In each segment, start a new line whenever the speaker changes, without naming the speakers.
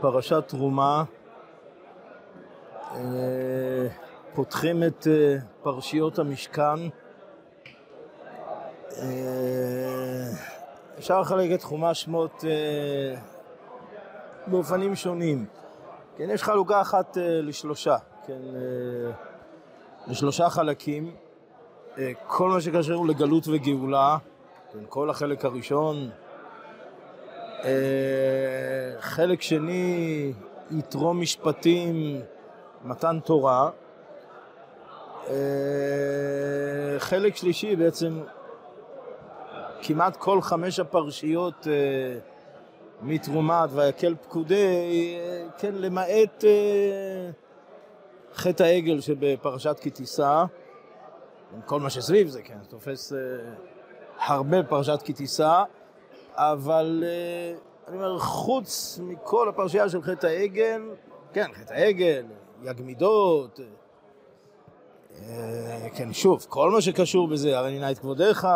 פרשת תרומה, אה, פותחים את אה, פרשיות המשכן. אה, אפשר לחלק את חומש שמות באופנים שונים. כן, יש חלוקה אחת לשלושה, כן, לשלושה חלקים. כל מה שקשור לגלות וגאולה, כן, כל החלק הראשון, חלק שני, יתרו משפטים, מתן תורה. אה, חלק שלישי, בעצם כמעט כל חמש הפרשיות אה, מתרומת ויקל פקודי, כן, למעט חטא העגל שבפרשת כי תישא, כל מה שסביב זה, כן, תופס הרבה פרשת כי תישא. אבל אה, אני אומר, חוץ מכל הפרשייה של חטא העגל, כן, חטא העגל, יג מידות, אה, כן, שוב, כל מה שקשור בזה, הרי נינה את כבודיך,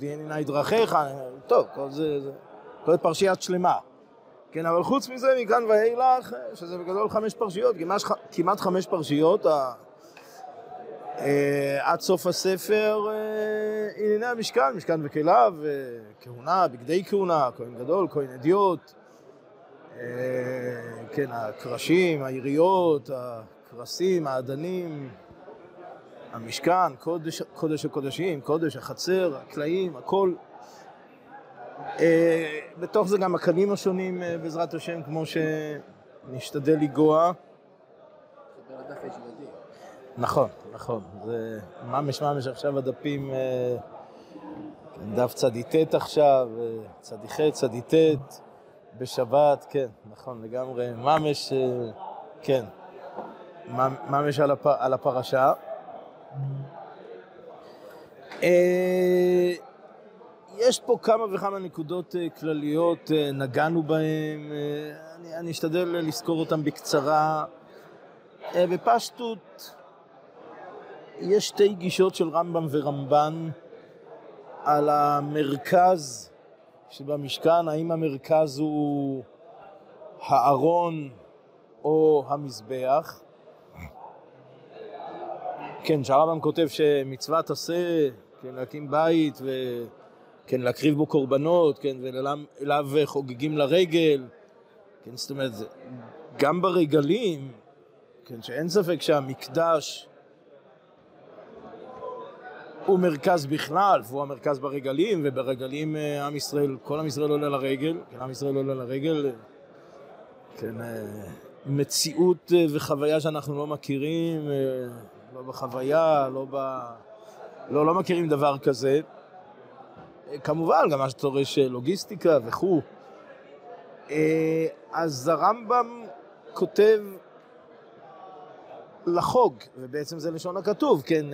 נינה את דרכיך, טוב, כל זה, זה כל פרשיית שלמה. כן, אבל חוץ מזה, מכאן ואילך, שזה בגדול חמש פרשיות, כמעט, חמש פרשיות, אה, עד סוף הספר אה, ענייני המשכן, משכן וכליו, אה, כהונה, בגדי כהונה, כהן גדול, כהן אדיוט, כן, הקרשים, היריות, הקרסים, האדנים, המשכן, קודש, קודש הקודשים, קודש החצר, הקלעים, הכל. בתוך זה גם הקנים השונים, בעזרת השם, כמו שנשתדל לגוע. נכון, נכון. זה ממש ממש עכשיו הדפים, אה, דף צדי ט' עכשיו, אה, צדי ח', צדי ט', בשבת, כן, נכון, לגמרי, ממש, אה, כן, ממש על, הפ, על הפרשה. יש פה כמה וכמה נקודות כלליות, נגענו בהן, אני, אני אשתדל לזכור אותן בקצרה. בפשטות, יש שתי גישות של רמב"ם ורמב"ן על המרכז שבמשכן, האם המרכז הוא הארון או המזבח. כן, שהרמב"ם כותב שמצוות עשה, כן, להקים בית וכן, להקריב בו קורבנות, כן, ואליו חוגגים לרגל, כן, זאת אומרת, גם ברגלים, כן, שאין ספק שהמקדש הוא מרכז בכלל, והוא המרכז ברגלים, וברגלים אה, עם ישראל, כל עם ישראל עולה לרגל, כן, עם ישראל עולה לרגל, כן, אה, מציאות אה, וחוויה שאנחנו לא מכירים, לא בחוויה, לא ב... לא, לא מכירים דבר כזה. כמובן, גם מה שדורש לוגיסטיקה וכו'. אז הרמב"ם כותב לחוג, ובעצם זה לשון הכתוב, כן,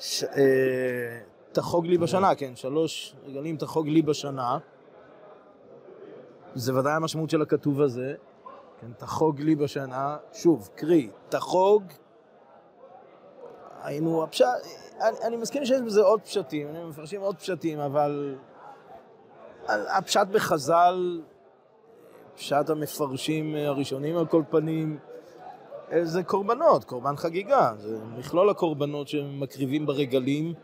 ש... אה, תחוג לי בשנה, כן, שלוש רגלים תחוג לי בשנה. זה ודאי המשמעות של הכתוב הזה, כן, תחוג לי בשנה, שוב, קרי, תחוג, היינו, הפשט, אני, אני מסכים שיש בזה עוד פשטים, אני מפרשים עוד פשטים, אבל הפשט בחז"ל, פשט המפרשים הראשונים על כל פנים, זה קורבנות, קורבן חגיגה, זה מכלול הקורבנות שמקריבים ברגלים.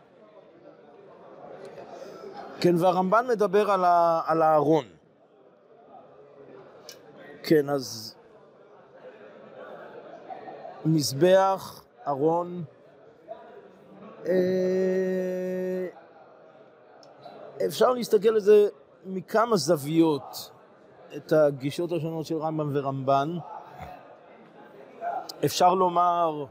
כן, והרמב"ן מדבר על, ה, על הארון. כן, אז מזבח, ארון, אה, אפשר להסתכל על זה מכמה זוויות, את הגישות השונות של רמב"ם ורמב"ן. אפשר לומר,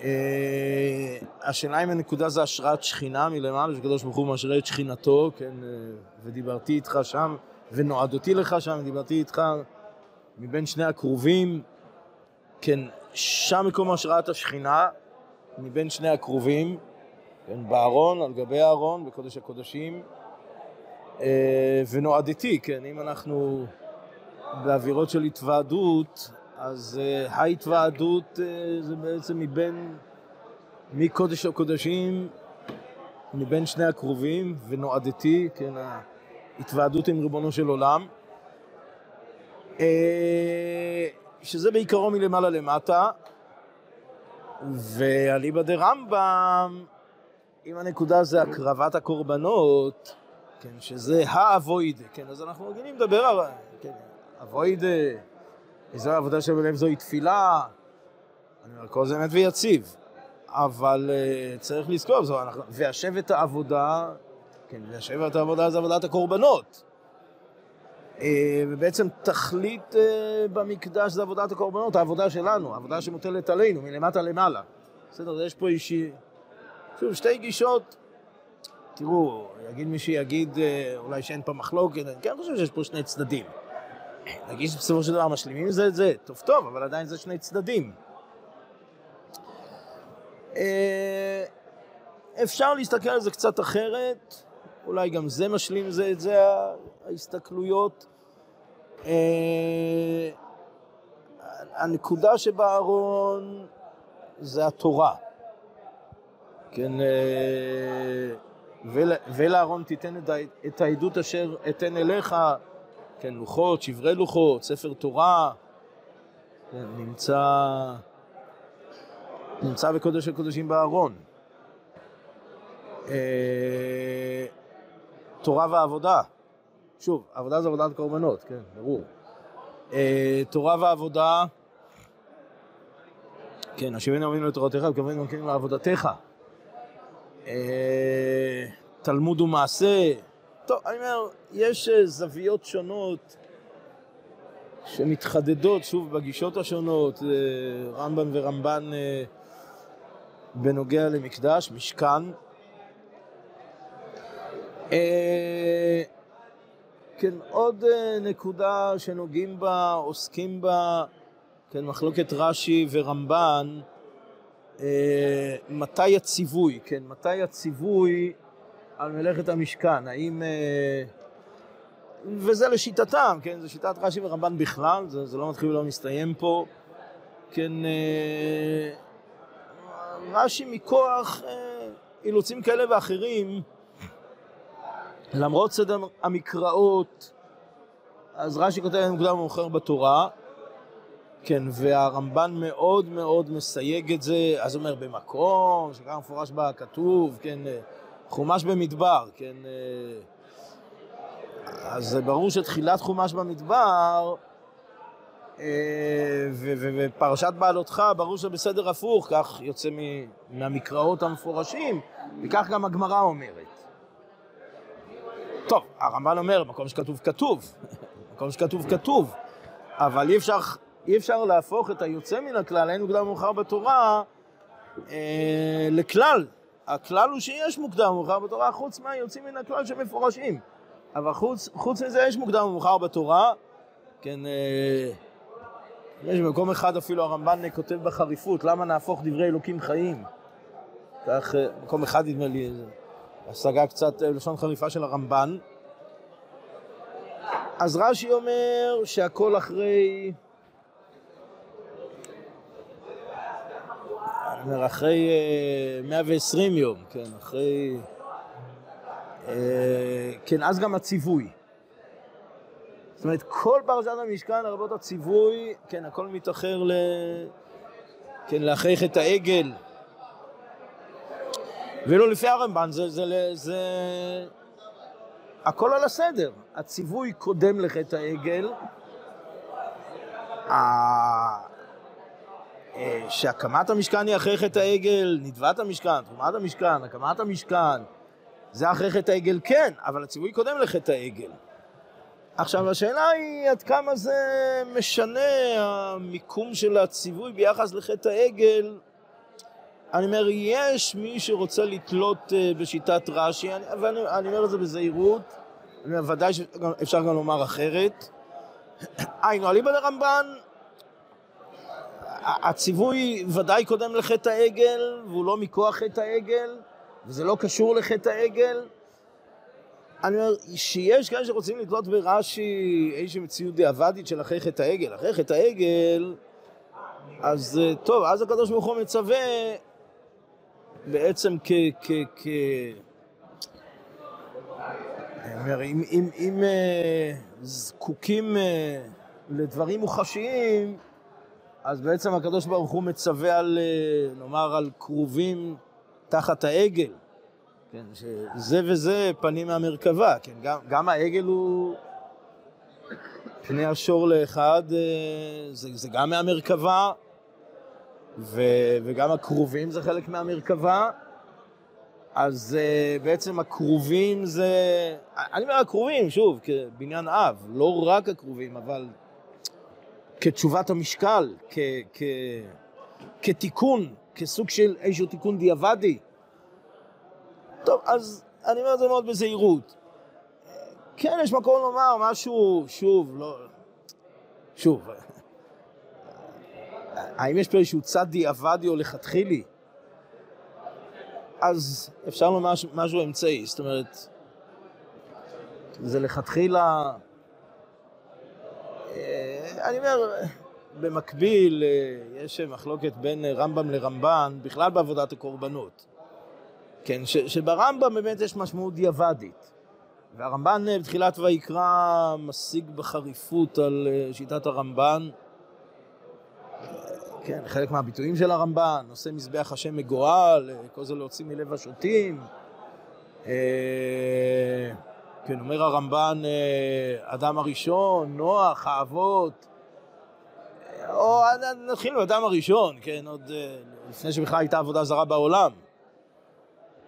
אה, השאלה אם הנקודה זה השראת שכינה מלמעלה, שקדוש ברוך הוא משרה את שכינתו, כן, אה, ודיברתי איתך שם, ונועדותי לך שם, דיברתי איתך מבין שני הקרובים, כן, שם מקום השראת השכינה, מבין שני הקרובים, כן, בארון, על גבי הארון, בקודש הקודשים, אה, ונועדתי, כן, אם אנחנו באווירות של התוועדות, אז uh, ההתוועדות uh, זה בעצם מבין, מקודש הקודשים, מבין שני הקרובים, ונועדתי, כן, ההתוועדות עם ריבונו של עולם. שזה בעיקרו מלמעלה למטה, ואליבא דה רמב"ם, אם הנקודה זה הקרבת הקורבנות, כן, שזה האבוידה, כן, אז אנחנו רגילים לדבר על, כן, אבוידה, איזו עבודה שבלב זוהי תפילה, אני אומר, כל זה אמת ויציב, אבל uh, צריך לזכור, זו, אנחנו, והשבת העבודה, כן, והשבת העבודה זה עבודת הקורבנות. Uh, ובעצם תכלית uh, במקדש זה עבודת הקורבנות, העבודה שלנו, העבודה שמוטלת עלינו, מלמטה למעלה. בסדר, יש פה אישי... שוב, שתי גישות, תראו, יגיד מי שיגיד אולי שאין פה מחלוקת, אני כן חושב שיש פה שני צדדים. נגיד שבסופו של דבר משלימים זה את זה, טוב טוב, אבל עדיין זה שני צדדים. אה, אפשר להסתכל על זה קצת אחרת, אולי גם זה משלים זה את זה, ההסתכלויות. אה, הנקודה שבארון זה התורה. כן, אה, ולאהרון תיתן את העדות אשר אתן אליך, כן, לוחות, שברי לוחות, ספר תורה, כן, נמצא, נמצא בקודש הקודשים בארון. אה, תורה ועבודה, שוב, עבודה זה עבודת קורבנות, כן, ברור. אה, תורה ועבודה, כן, השיבנו אבינו לתורתך, וכוון גם כן לעבודתך. אה, תלמוד ומעשה. טוב, אני אומר, יש אה, זוויות שונות שמתחדדות, שוב, בגישות השונות, אה, רמב"ן ורמב"ן בנוגע למקדש, משכן. כן, עוד נקודה שנוגעים בה, עוסקים בה, כן, מחלוקת רש"י ורמב"ן, אה, מתי הציווי, כן, מתי הציווי על מלאכת המשכן, האם... אה, וזה לשיטתם, כן, זה שיטת רש"י ורמב"ן בכלל, זה, זה לא מתחיל ולא מסתיים פה, כן, אה, רש"י מכוח אילוצים כאלה ואחרים, למרות סדר המקראות, אז רש"י כותב מוקדם ומאוחר בתורה, כן, והרמב"ן מאוד מאוד מסייג את זה, אז הוא אומר במקום, שככה מפורש בה כתוב, כן, חומש במדבר, כן, אז ברור שתחילת חומש במדבר, ופרשת בעלותך, ברור שבסדר הפוך, כך יוצא מהמקראות המפורשים, וכך גם הגמרא אומרת. טוב, הרמב"ן אומר, מקום שכתוב כתוב, מקום שכתוב כתוב, אבל אי אפשר אי אפשר להפוך את היוצא מן הכלל, אין מוקדם ומאוחר בתורה, אה, לכלל. הכלל הוא שיש מוקדם ומאוחר בתורה, חוץ מהיוצאים מן הכלל שמפורשים. אבל חוץ, חוץ מזה יש מוקדם ומאוחר בתורה. כן, אה, יש במקום אחד אפילו הרמב"ן כותב בחריפות, למה נהפוך דברי אלוקים חיים? כך, אה, מקום אחד נדמה לי, השגה קצת אה, לשון חריפה של הרמב"ן. אז רש"י אומר שהכל אחרי... אחרי 120 אה, יום, כן, אחרי... אה, כן, אז גם הציווי. זאת אומרת, כל פרשת המשכן, לרבות הציווי, כן, הכל מתאחר ל... כן, לאחרי חטא העגל. ולא לפי הרמב"ן, זה, זה, זה, זה... הכל על הסדר. הציווי קודם לחטא העגל. אה, שהקמת המשכן היא אחרי חטא העגל, נדבת המשכן, תרומת המשכן, הקמת המשכן, זה אחרי חטא העגל, כן, אבל הציווי קודם לחטא העגל. עכשיו, השאלה היא עד כמה זה משנה המיקום של הציווי ביחס לחטא העגל. אני אומר, יש מי שרוצה לתלות אה, בשיטת רש"י, ואני אומר את זה בזהירות, אני ודאי שאפשר גם לומר אחרת. היינו, אליבא דרמב"ן, הציווי ודאי קודם לחטא העגל, והוא לא מכוח חטא העגל, וזה לא קשור לחטא העגל. אני אומר, שיש כאלה שרוצים לתלות ברש"י איזושהי מציאות דיעבדית של אחרי חטא העגל. אחרי חטא העגל, אז אה, טוב, אז הקדוש ברוך הוא מצווה בעצם כ... כ, כ אני אומר, אם, אם, אם uh, זקוקים... Uh, לדברים מוחשיים, אז בעצם הקדוש ברוך הוא מצווה על, אה, נאמר, על כרובים תחת העגל. כן, שזה וזה פנים מהמרכבה, כן, גם, גם העגל הוא פני השור לאחד, אה, זה, זה גם מהמרכבה, ו, וגם הכרובים זה חלק מהמרכבה. אז uh, בעצם הכרובים זה, אני אומר הכרובים, שוב, כבניין אב, לא רק הכרובים, אבל כתשובת המשקל, כ, כ, כתיקון, כסוג של איזשהו תיקון דיעבדי. טוב, אז אני אומר את זה מאוד בזהירות. כן, יש מקום לומר משהו, שוב, לא... שוב, האם יש פה איזשהו צד דיעבדי או לכתחילי? אז אפשר לומר משהו אמצעי, זאת אומרת, זה לכתחילה, אני אומר, במקביל אה, יש מחלוקת בין רמב"ם לרמב"ן, בכלל בעבודת הקורבנות. כן, ש, שברמב"ם באמת יש משמעות דיעבדית. והרמב"ן אה, בתחילת ויקרא משיג בחריפות על שיטת הרמב"ן. כן, חלק מהביטויים של הרמב"ן, נושא מזבח השם מגואל, כל זה להוציא מלב השוטים. אה, כן, אומר הרמב"ן, אה, אדם הראשון, נוח, האבות. או נתחיל באדם הראשון, כן, עוד אה, לפני שבכלל הייתה עבודה זרה בעולם.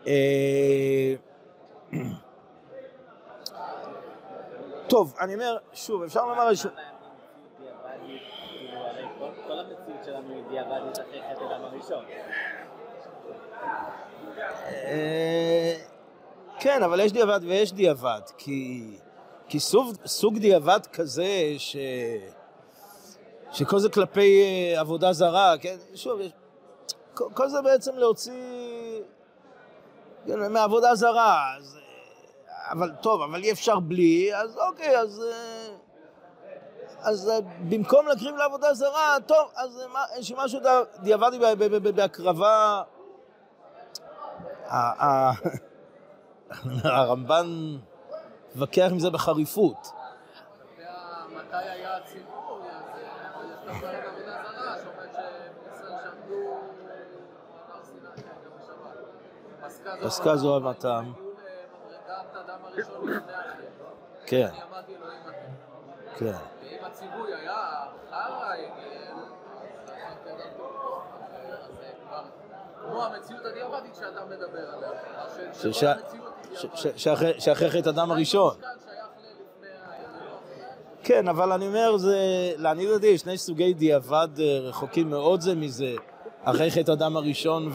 טוב, אני אומר, שוב, אפשר לומר...
כל המציאות שלנו היא דיעבדית אחרי חטא אדם הראשון.
כן, אבל יש דיעבד ויש דיעבד, כי, כי סוג, סוג דיעבד כזה ש... שכל זה כלפי אה, עבודה זרה, כן, שוב, יש... כל, כל זה בעצם להוציא כן, מעבודה זרה, אז, אה, אבל טוב, אבל אי אפשר בלי, אז אוקיי, אז אז אה, במקום להקריב לעבודה זרה, טוב, אז יש משהו דיעבדי בהקרבה. הרמב"ן מתווכח עם זה בחריפות.
מתי היה גם בשבת.
פסקה זו אהבתם.
אחר.
כן. כן.
ואם הציווי היה חרא, כמו המציאות הדיעבדית שאתה מדבר עליה.
שאחרי חטא אדם הראשון. כן, אבל אני אומר, זה, לעניות דעתי, יש שני סוגי דיעבד אה, רחוקים מאוד זה מזה, אחרי חטא אדם הראשון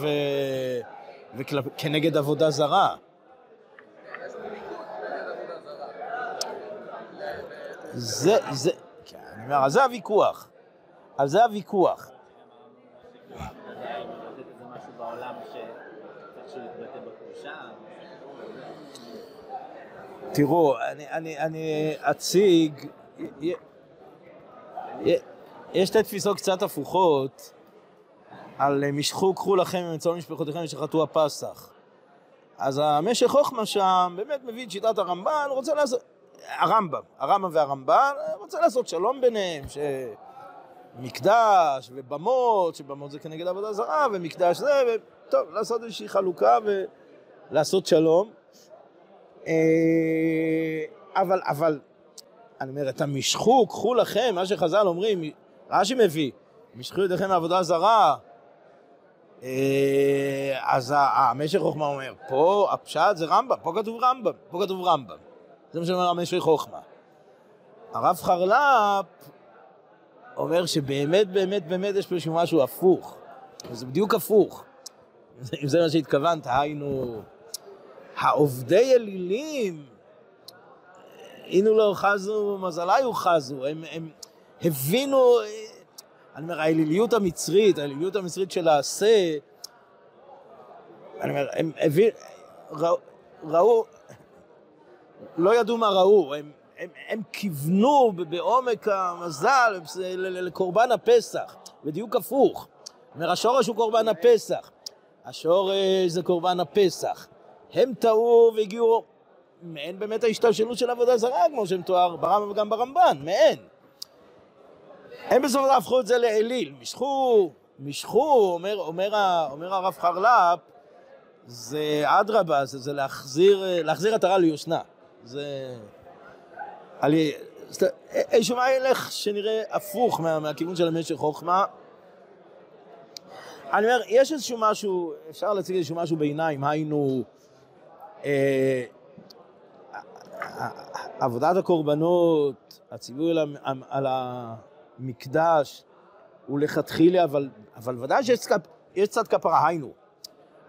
וכנגד עבודה זרה. זה, זה, כן, אני אומר, על זה הוויכוח. על זה הוויכוח. תראו, אני, אני, אני אציג, יש שתי תפיסות קצת הפוכות על משכו קחו לכם ממצוא משפחותיכם ושחטאו הפסח. אז המשך חוכמה שם באמת מביא את שיטת הרמב"ן, רוצה לעשות... הרמב"ם, הרמב"ם והרמב"ן, רוצה לעשות שלום ביניהם, שמקדש ובמות, שבמות זה כנגד עבודה זרה, ומקדש זה, וטוב, לעשות איזושהי חלוקה ולעשות שלום. אה, אבל, אבל, אני אומר, את המשכו, קחו לכם, מה שחז"ל אומרים, רש"י מביא, משכו ידיכם מעבודה זרה, אה, אז המשך חוכמה אומר, פה הפשט זה רמב"ם, פה כתוב רמב"ם, פה כתוב רמב"ם. זה מה שאומר המשרי חוכמה. הרב חרל"פ אומר שבאמת, באמת, באמת יש פה משהו הפוך. וזה בדיוק הפוך. אם זה מה שהתכוונת, היינו, העובדי אלילים, אינו לא חזו, מזליו חזו, הם, הם הבינו, אני אומר, האליליות המצרית, האליליות המצרית של העשה, אני אומר, הם הבינו, ראו, ראו, לא ידעו מה ראו, הם, הם, הם כיוונו בעומק המזל לקורבן הפסח, בדיוק הפוך. אומר, השורש הוא קורבן הפסח, השורש זה קורבן הפסח. הם טעו והגיעו, מעין באמת ההשתלשלות של עבודה זרה, כמו שמתואר ברמב"ם וגם ברמב"ן, מעין. הם דבר הפכו את זה לאליל, משכו, משכו, אומר, אומר, אומר הרב חרל"פ, זה אדרבה, זה, זה להחזיר, להחזיר עטרה ליושנה. זה... אני... איזשהו מה ילך שנראה הפוך מה, מהכיוון של המשך חוכמה. אני אומר, יש איזשהו משהו, אפשר להציג איזשהו משהו ביניים, היינו, אה, עבודת הקורבנות, הציווי על, על המקדש הוא לכתחילה, אבל, אבל ודאי שיש יש קצת כפרה, היינו.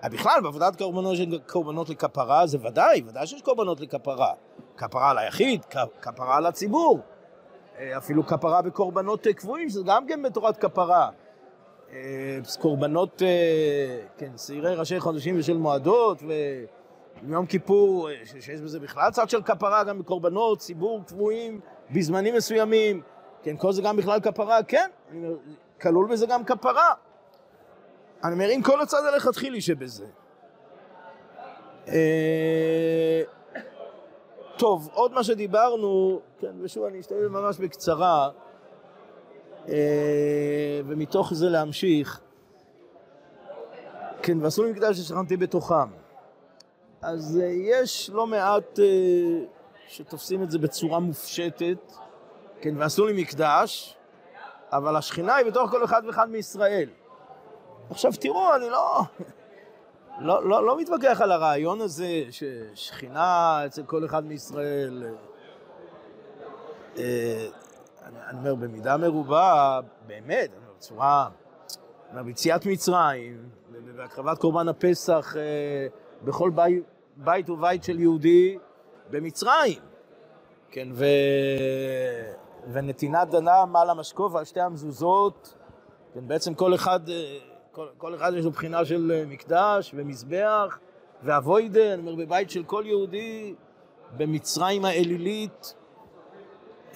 בכלל, בעבודת קורבנות, של קורבנות לכפרה, זה ודאי, ודאי שיש קורבנות לכפרה. כפרה על היחיד, כפרה על הציבור. אה, אפילו כפרה בקורבנות אה, קבועים, שזה גם כן בתורת כפרה. אה, קורבנות, אה, כן, שעירי ראשי חודשים ושל מועדות, ויום כיפור, אה, שיש בזה בכלל צד של כפרה, גם בקורבנות, ציבור קבועים, בזמנים מסוימים. כן, כל זה גם בכלל כפרה, כן, כלול בזה גם כפרה. אני אומר, עם כל הצד הלכתחילי שבזה. טוב, עוד מה שדיברנו, כן, ושוב, אני אשתדל ממש בקצרה, ומתוך זה להמשיך. כן, ועשו לי מקדש ששכנתי בתוכם. אז אה, יש לא מעט אה, שתופסים את זה בצורה מופשטת, כן, ועשו לי מקדש, אבל השכינה היא בתוך כל אחד ואחד מישראל. עכשיו תראו, אני לא, לא, לא, לא מתווכח על הרעיון הזה ששכינה אצל כל אחד מישראל, אה, אה, אני, אומר, במידה מרובה, באמת, אני אומר, בצורה, ביציאת מצרים, בהקרבת קורבן הפסח אה, בכל בית, בית ובית של יהודי במצרים, כן, ו... ונתינת דנם על המשקוף על שתי המזוזות, כן, בעצם כל אחד, אה, כל, כל אחד יש לו בחינה של אה, מקדש ומזבח ואבוידה, אני אומר, בבית של כל יהודי במצרים האלילית.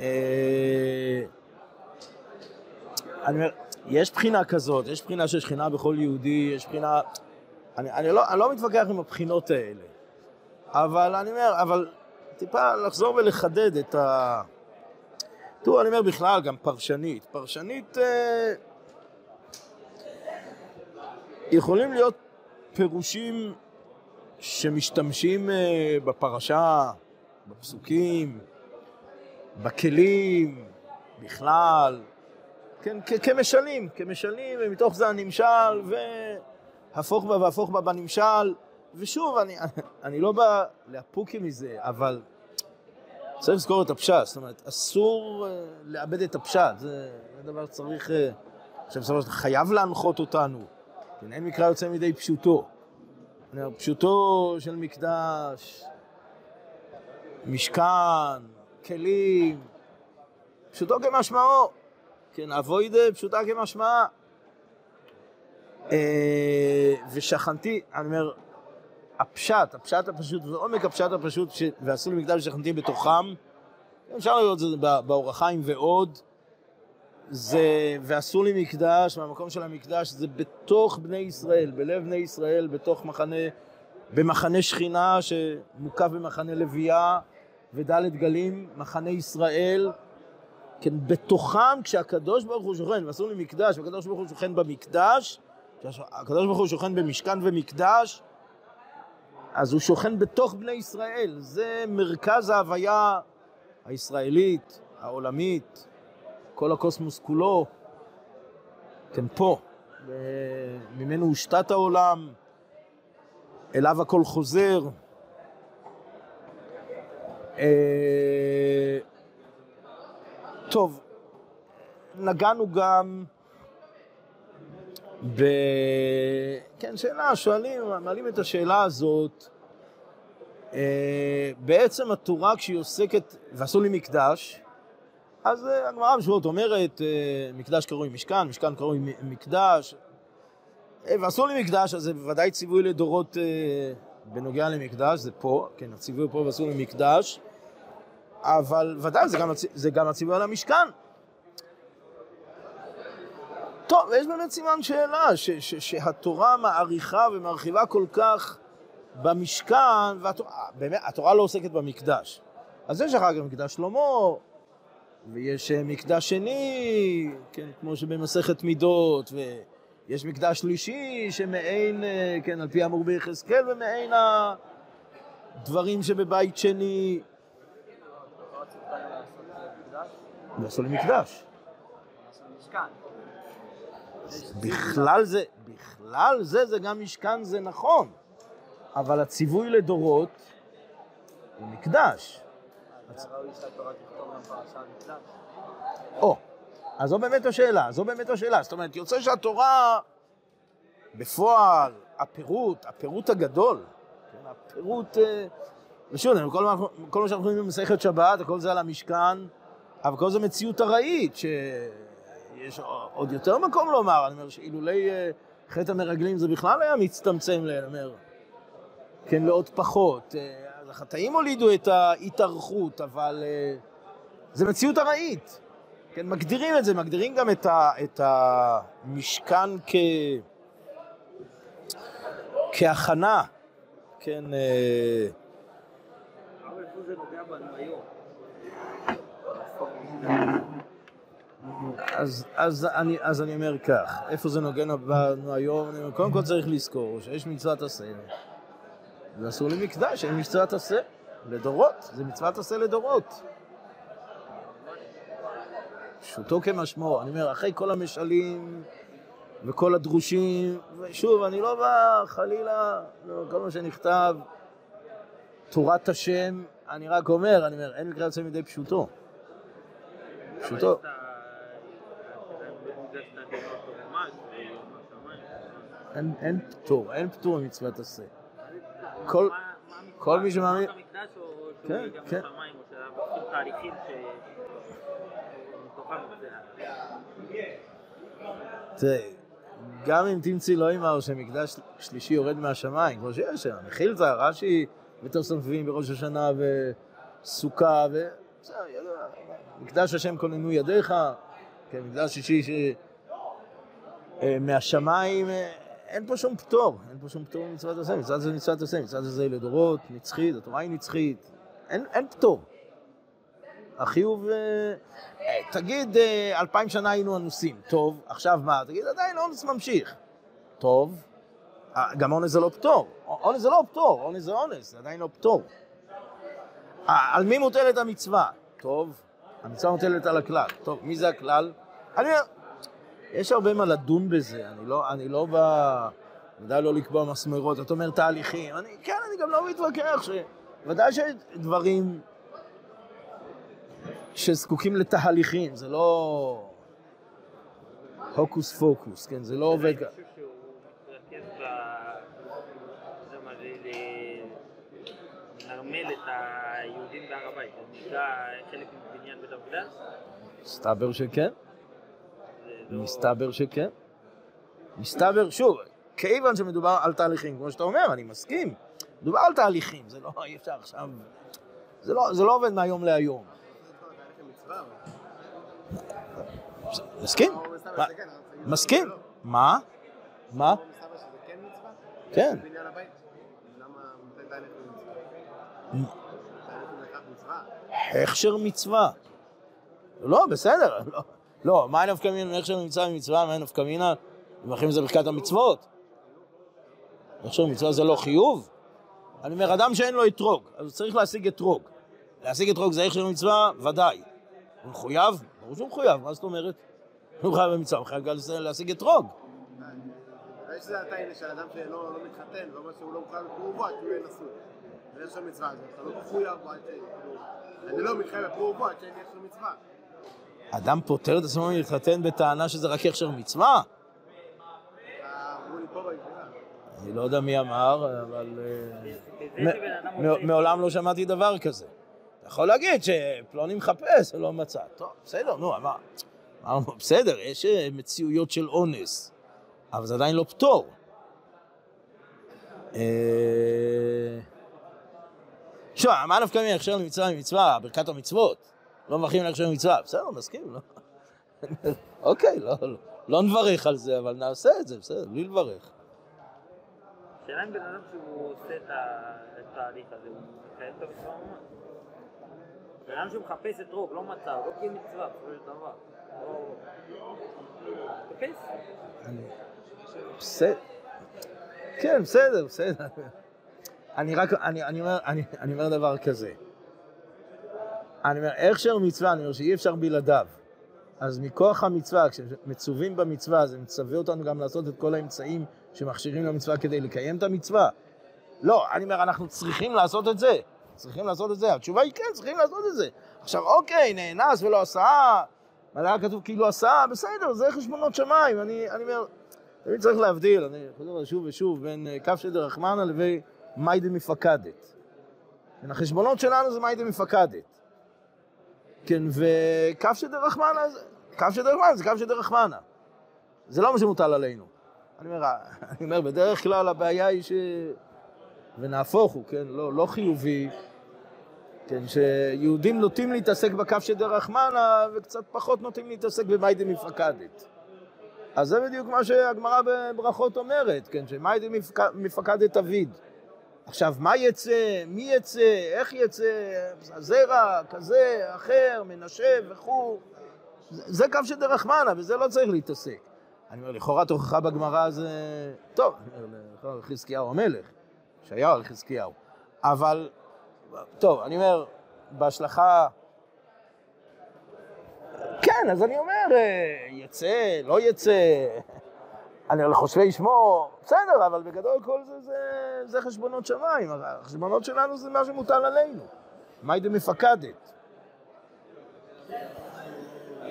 אה, אני אומר, יש בחינה כזאת, יש בחינה של שכינה בכל יהודי, יש בחינה... אני, אני, לא, אני לא מתווכח עם הבחינות האלה, אבל אני אומר, אבל טיפה לחזור ולחדד את ה... תראו, אני אומר בכלל, גם פרשנית. פרשנית, אה, יכולים להיות פירושים שמשתמשים אה, בפרשה, בפסוקים, בכלים, בכלל, כן, כמשלים, כמשלים, ומתוך זה הנמשל, והפוך בה והפוך בה בנמשל, ושוב, אני, אני לא בא להפוקי מזה, אבל צריך לזכור את הפשט, זאת אומרת, אסור אה, לאבד את הפשט, זה, זה דבר שצריך, אה, עכשיו בסופו של דבר חייב להנחות אותנו, כן, אין מקרא יוצא מידי פשוטו. פשוטו של מקדש, משכן, כלים, פשוטו כמשמעו, כן, אבוידה פשוטה כמשמעה. אה, ושכנתי, אני אומר, הפשט, הפשט הפשוט, ועומק הפשט הפשוט. ועשו לי מקדש ושכנתי בתוכם, אפשר לראות את זה בא- באור החיים ועוד, זה, ועשו לי מקדש, מהמקום של המקדש, זה בתוך בני ישראל, בלב בני ישראל, בתוך מחנה, במחנה שכינה שמוקף במחנה לוויה ודלת גלים, מחנה ישראל, כן, בתוכם, כשהקדוש ברוך הוא שוכן, ועשו לי מקדש, והקדוש ברוך הוא שוכן במקדש, כשהקדוש ברוך הוא שוכן במשכן ומקדש, אז הוא שוכן בתוך בני ישראל, זה מרכז ההוויה הישראלית, העולמית, כל הקוסמוס כולו, כן, פה, ממנו הושתת העולם, אליו הכל חוזר. אה, טוב, נגענו גם ב... כן, שאלה, שואלים, מעלים את השאלה הזאת. אה, בעצם התורה כשהיא עוסקת, ועשו לי מקדש, אז אה, הגמרא בשבועות אומרת, מקדש קרוי משכן, משכן קרוי מקדש, ועשו לי מקדש, אז זה בוודאי ציווי לדורות בנוגע למקדש, זה פה, כן, הציווי פה ועשו לי מקדש, אבל ודאי זה גם, זה גם הציווי על המשכן. טוב, יש באמת סימן שאלה, ש, ש, שהתורה מעריכה ומרחיבה כל כך במשכן, והתורה, באמת, התורה לא עוסקת במקדש. אז יש אחר כך מקדש שלמה, ויש אה, מקדש שני, כן, כמו שבמסכת מידות, ויש מקדש שלישי שמעין, אה, כן, על פי האמור ביחזקאל, ומעין הדברים שבבית שני.
לא רצית לעשות מקדש? לעשות משכן.
בכלל זה, בכלל זה, זה גם משכן, זה נכון. אבל הציווי לדורות הוא מקדש.
מקדש.
או, אז זו באמת השאלה, זו באמת השאלה. זאת אומרת, יוצא שהתורה, בפועל, הפירוט, הפירוט הגדול, כן, הפירוט... אה, ושוב, כל מה, שאנחנו רואים במסכת שבת, הכל זה על המשכן, אבל כל זה מציאות ארעית, שיש עוד יותר מקום לומר, אני אומר שאילולי אה, חטא המרגלים זה בכלל היה מצטמצם, אני אומר, כן, לעוד פחות. אה, אז החטאים הולידו את ההתארכות, אבל אה, זה מציאות ארעית. כן, מגדירים את זה, מגדירים גם את, ה, את המשכן כ... כהכנה, כן,
אבל איפה זה נוגע בנו היום?
אז, אז, אני, אז אני אומר כך, איפה זה נוגע בנו היום? אני אומר, קודם כל צריך לזכור שיש מצוות עשה, ואסור למקדש, אין מצוות עשה, לדורות, זה מצוות עשה לדורות. פשוטו כמשמעו, אני אומר, אחרי כל המשלים וכל הדרושים, ושוב, אני לא בא חלילה, לא, כל מה שנכתב, תורת השם, אני רק אומר, אני אומר, אין מקרא יוצא מידי פשוטו. פשוטו. אין, אין פטור, אין פטור ממצוות עשה. כל- כל מי שמאמין- כן, כן. תראה, גם אם תמצאי לא יאמר שמקדש שלישי יורד מהשמיים, כמו שיש שם, מחילתא, רש"י ותוספות מביאים בראש השנה וסוכה, ו... בסדר, מקדש השם כוננו ידיך, כן, מקדש שישי ש... אה, מהשמיים, אה, אין פה שום פטור, אין פה שום פטור ממצוות עשה, מצוות זה מצוות עשה, מצוות עשה לדורות, נצחית, התורה היא נצחית, אין, אין פטור. החיוב, אה, תגיד, אלפיים שנה היינו אנוסים, טוב, עכשיו מה? תגיד, עדיין אונס ממשיך. טוב, גם אונס זה לא פטור, אונס זה לא פטור, אונס זה אונס, זה עדיין לא פטור. על מי מוטלת המצווה? טוב, המצווה מוטלת על הכלל. טוב, מי זה הכלל? אני יש הרבה מה לדון בזה, אני לא, אני לא בא, ודאי לא לקבוע מסמרות, אתה אומר תהליכים, אני, כן, אני גם לא מתווכח, ש... ודאי שיש דברים שזקוקים לתהליכים, זה לא הוקוס פוקוס, כן, זה לא עובד ככה.
לנרמל את היהודים בהר הבית. זה חלק
מסתבר שכן,
לא-
מסתבר שכן. מסתבר, שוב, כיוון שמדובר על תהליכים, כמו שאתה אומר, אני מסכים, מדובר על תהליכים, זה לא, אי אפשר עכשיו, זה לא, זה לא עובד מהיום להיום. מסכים? מסכים. מה? מה?
כן?
הכשר מצווה. לא, בסדר. לא, לא מה נפקא מינה, הכשר מצווה ממצווה, מה נפקא מינה? מברכים זה ברכת המצוות. הכשר מצווה זה לא חיוב? אני אומר, אדם שאין לו אתרוג, אז הוא צריך להשיג אתרוג. להשיג אתרוג זה הכשר מצווה? ודאי. הוא מחויב? ברור שהוא מחויב, מה זאת אומרת? הוא חייב במצווה, הוא חייב גם להשיג אתרוג.
יש שזה התאין של אדם שלא לא מתחתן, לא אומר שהוא לא מחויב בפרו עד שהוא יהיה נשוי. ויש שם מצווה, אז אתה לא מחויב אני לא מתחייב בפרו עד שאין לי מצווה.
אדם פוטר את עצמו מלהתחתן בטענה שזה רק הכשר מצווה?
אה.
אני לא יודע מי אמר, אבל... אה, מעולם לא שמעתי דבר כזה. אתה יכול להגיד שפלוני מחפש ולא מצא. טוב, בסדר, נו, אמר. אמרנו, בסדר, יש אה, מציאויות של אונס, אבל זה עדיין לא פטור. אה, שוב, מה נפקא מי הכשר למצווה ממצווה, ברכת המצוות? לא מברכים להכשר מצווה, בסדר, מסכים, לא? אוקיי, לא, לא, לא נברך על זה, אבל נעשה את זה, בסדר, בלי לברך.
השאלה אם בן אדם שהוא עושה את את התהליך הזה, הוא מקיים את המצווה ממש. בן אדם שמחפש אתרוג, לא מצא, לא קיים מצווה, בסופו של דבר.
בסדר. כן, בסדר, בסדר. אני רק, אני אומר דבר כזה. אני אומר, הכשר מצווה, אני אומר שאי אפשר בלעדיו. אז מכוח המצווה, כשמצווים במצווה, זה מצווה אותנו גם לעשות את כל האמצעים שמכשירים למצווה כדי לקיים את המצווה. לא, אני אומר, אנחנו צריכים לעשות את זה. צריכים לעשות את זה. התשובה היא כן, צריכים לעשות את זה. עכשיו, אוקיי, נאנס ולא עשה, מלא היה כתוב כאילו עשה, בסדר, זה חשבונות שמיים. אני, אני אומר, תמיד צריך להבדיל, אני חוזר שוב ושוב, בין אה, כף של דרחמנה לבין מיידה מפקדת. החשבונות שלנו זה מיידה מפקדת. כן, וכף של דרחמנה, כף של דרחמנה זה כף של דרחמנה. זה לא מה שמוטל עלינו. אני אומר, אני אומר, בדרך כלל הבעיה היא ש... ונהפוך הוא, כן, לא, לא חיובי, כן, שיהודים נוטים להתעסק בכף של דרחמנה וקצת פחות נוטים להתעסק במיידה מפקדת. אז זה בדיוק מה שהגמרא בברכות אומרת, כן, שמיידה מפקדת אביד. עכשיו, מה יצא, מי יצא, איך יצא, זרע, כזה, אחר, מנשה וכו', זה קו של דרחמנה, וזה לא צריך להתעסק. אני אומר, לכאורה תוכחה בגמרא זה... טוב, חזקיהו המלך, ישעיהו על חזקיהו. אבל, טוב, אני אומר, בהשלכה... כן, אז אני אומר, אה, יצא, לא יצא, אני על חושבי שמו, בסדר, אבל בגדול כל זה, זה, זה חשבונות שמיים, החשבונות שלנו זה מה שמוטל עלינו. מהי דמפקדת?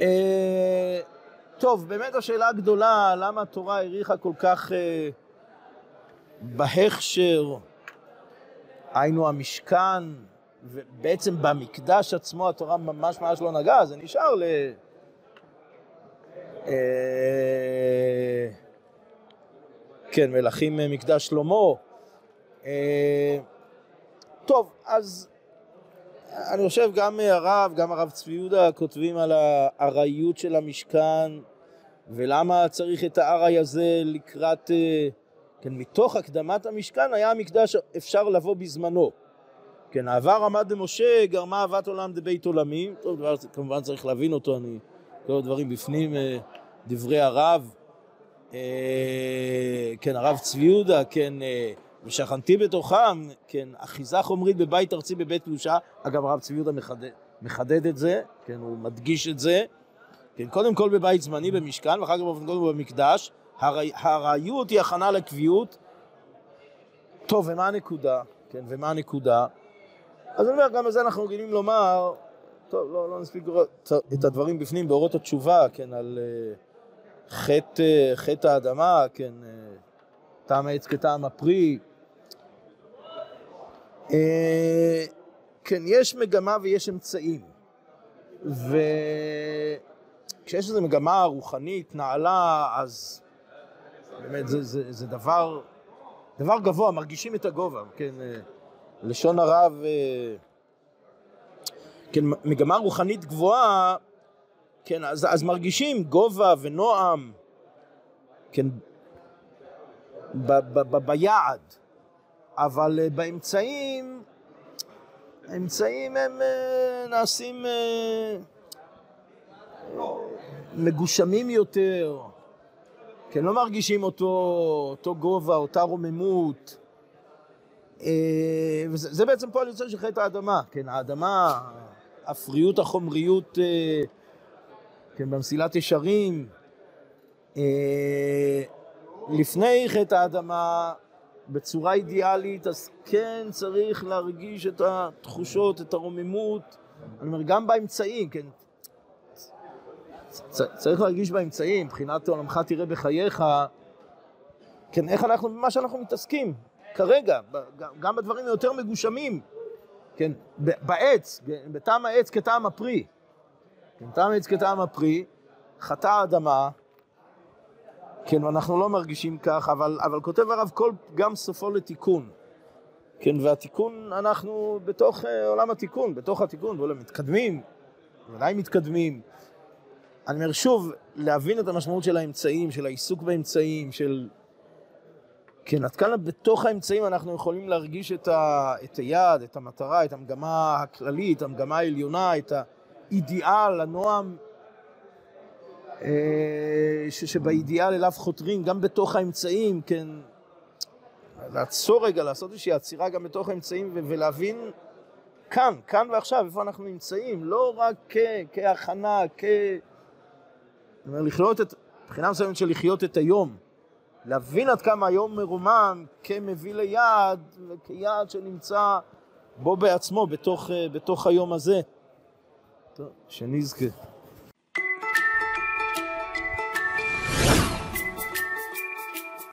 אה, טוב, באמת השאלה הגדולה, למה התורה האריכה כל כך אה, בהכשר, היינו המשכן, ובעצם במקדש עצמו התורה ממש ממש לא נגעה, זה נשאר ל... אה, כן, מלכים אה, מקדש שלמה. אה, טוב, אז אני חושב גם הרב, גם הרב צבי יהודה כותבים על הארעיות של המשכן ולמה צריך את הארעי הזה לקראת, אה, כן, מתוך הקדמת המשכן היה המקדש אפשר לבוא בזמנו. כן, העבר עמד למשה, גרמה אהבת עולם דבית עולמים. טוב, דבר כמובן צריך להבין אותו, אני, כל הדברים בפנים, דברי הרב. אה, כן, הרב צבי יהודה, כן, אה, ושכנתי בתוכם, כן, אחיזה חומרית בבית ארצי בבית קדושה, אגב הרב צבי יהודה מחדד, מחדד את זה, כן, הוא מדגיש את זה, כן, קודם כל בבית זמני במשכן, ואחר כך באופן קודם במקדש, הרעיות היא הכנה לקביעות. טוב, ומה הנקודה? כן, ומה הנקודה? אז אני אומר, גם על זה אנחנו רגילים לומר, טוב, לא, לא נספיק לראות את הדברים בפנים באורות התשובה, כן, על... Uh, חטא, חטא האדמה, כן, טעם העץ כטעם הפרי. אה, כן, יש מגמה ויש אמצעים. וכשיש איזו מגמה רוחנית, נעלה, אז באמת זה, זה, זה דבר, דבר גבוה, מרגישים את הגובה, כן, אה, לשון הרב, אה, כן, מגמה רוחנית גבוהה, כן, אז, אז מרגישים גובה ונועם, כן, ב, ב, ב, ביעד, אבל אה, באמצעים, האמצעים הם אה, נעשים אה, מגושמים יותר, כן, לא מרגישים אותו, אותו גובה, אותה רוממות. וזה בעצם פועל יוצא של חטא האדמה, כן, האדמה, הפריות, החומריות, כן, במסילת ישרים, אה, לפני חטא האדמה, בצורה אידיאלית, אז כן צריך להרגיש את התחושות, את הרוממות, אני אומר, גם באמצעים, כן, צריך להרגיש באמצעים, מבחינת עולמך תראה בחייך, כן, איך אנחנו, במה שאנחנו מתעסקים כרגע, גם בדברים היותר מגושמים, כן, בעץ, בטעם העץ כטעם הפרי. טעם עץ כטעם הפרי, חטא האדמה, כן, ואנחנו לא מרגישים כך, אבל, אבל כותב הרב כל גם סופו לתיקון. כן, והתיקון, אנחנו בתוך uh, עולם התיקון, בתוך התיקון, ואולי מתקדמים, ודאי מתקדמים. אני אומר שוב, להבין את המשמעות של האמצעים, של העיסוק באמצעים, של... כן, עד כאן בתוך האמצעים אנחנו יכולים להרגיש את, ה, את היעד, את המטרה, את המגמה הכללית, המגמה העליונה, את האידיאל, הנועם, אה, שבאידיאל אליו חותרים, גם בתוך האמצעים, כן, לעצור רגע, לעשות איזושהי עצירה גם בתוך האמצעים ו- ולהבין כאן, כאן ועכשיו, איפה אנחנו נמצאים, לא רק כ- כהכנה, כ... זאת אומרת, לחיות את, מבחינה מסוימת של לחיות את היום. להבין עד כמה היום מרומם כמביא ליעד וכיעד שנמצא בו בעצמו בתוך, בתוך היום הזה. טוב, שנזכה.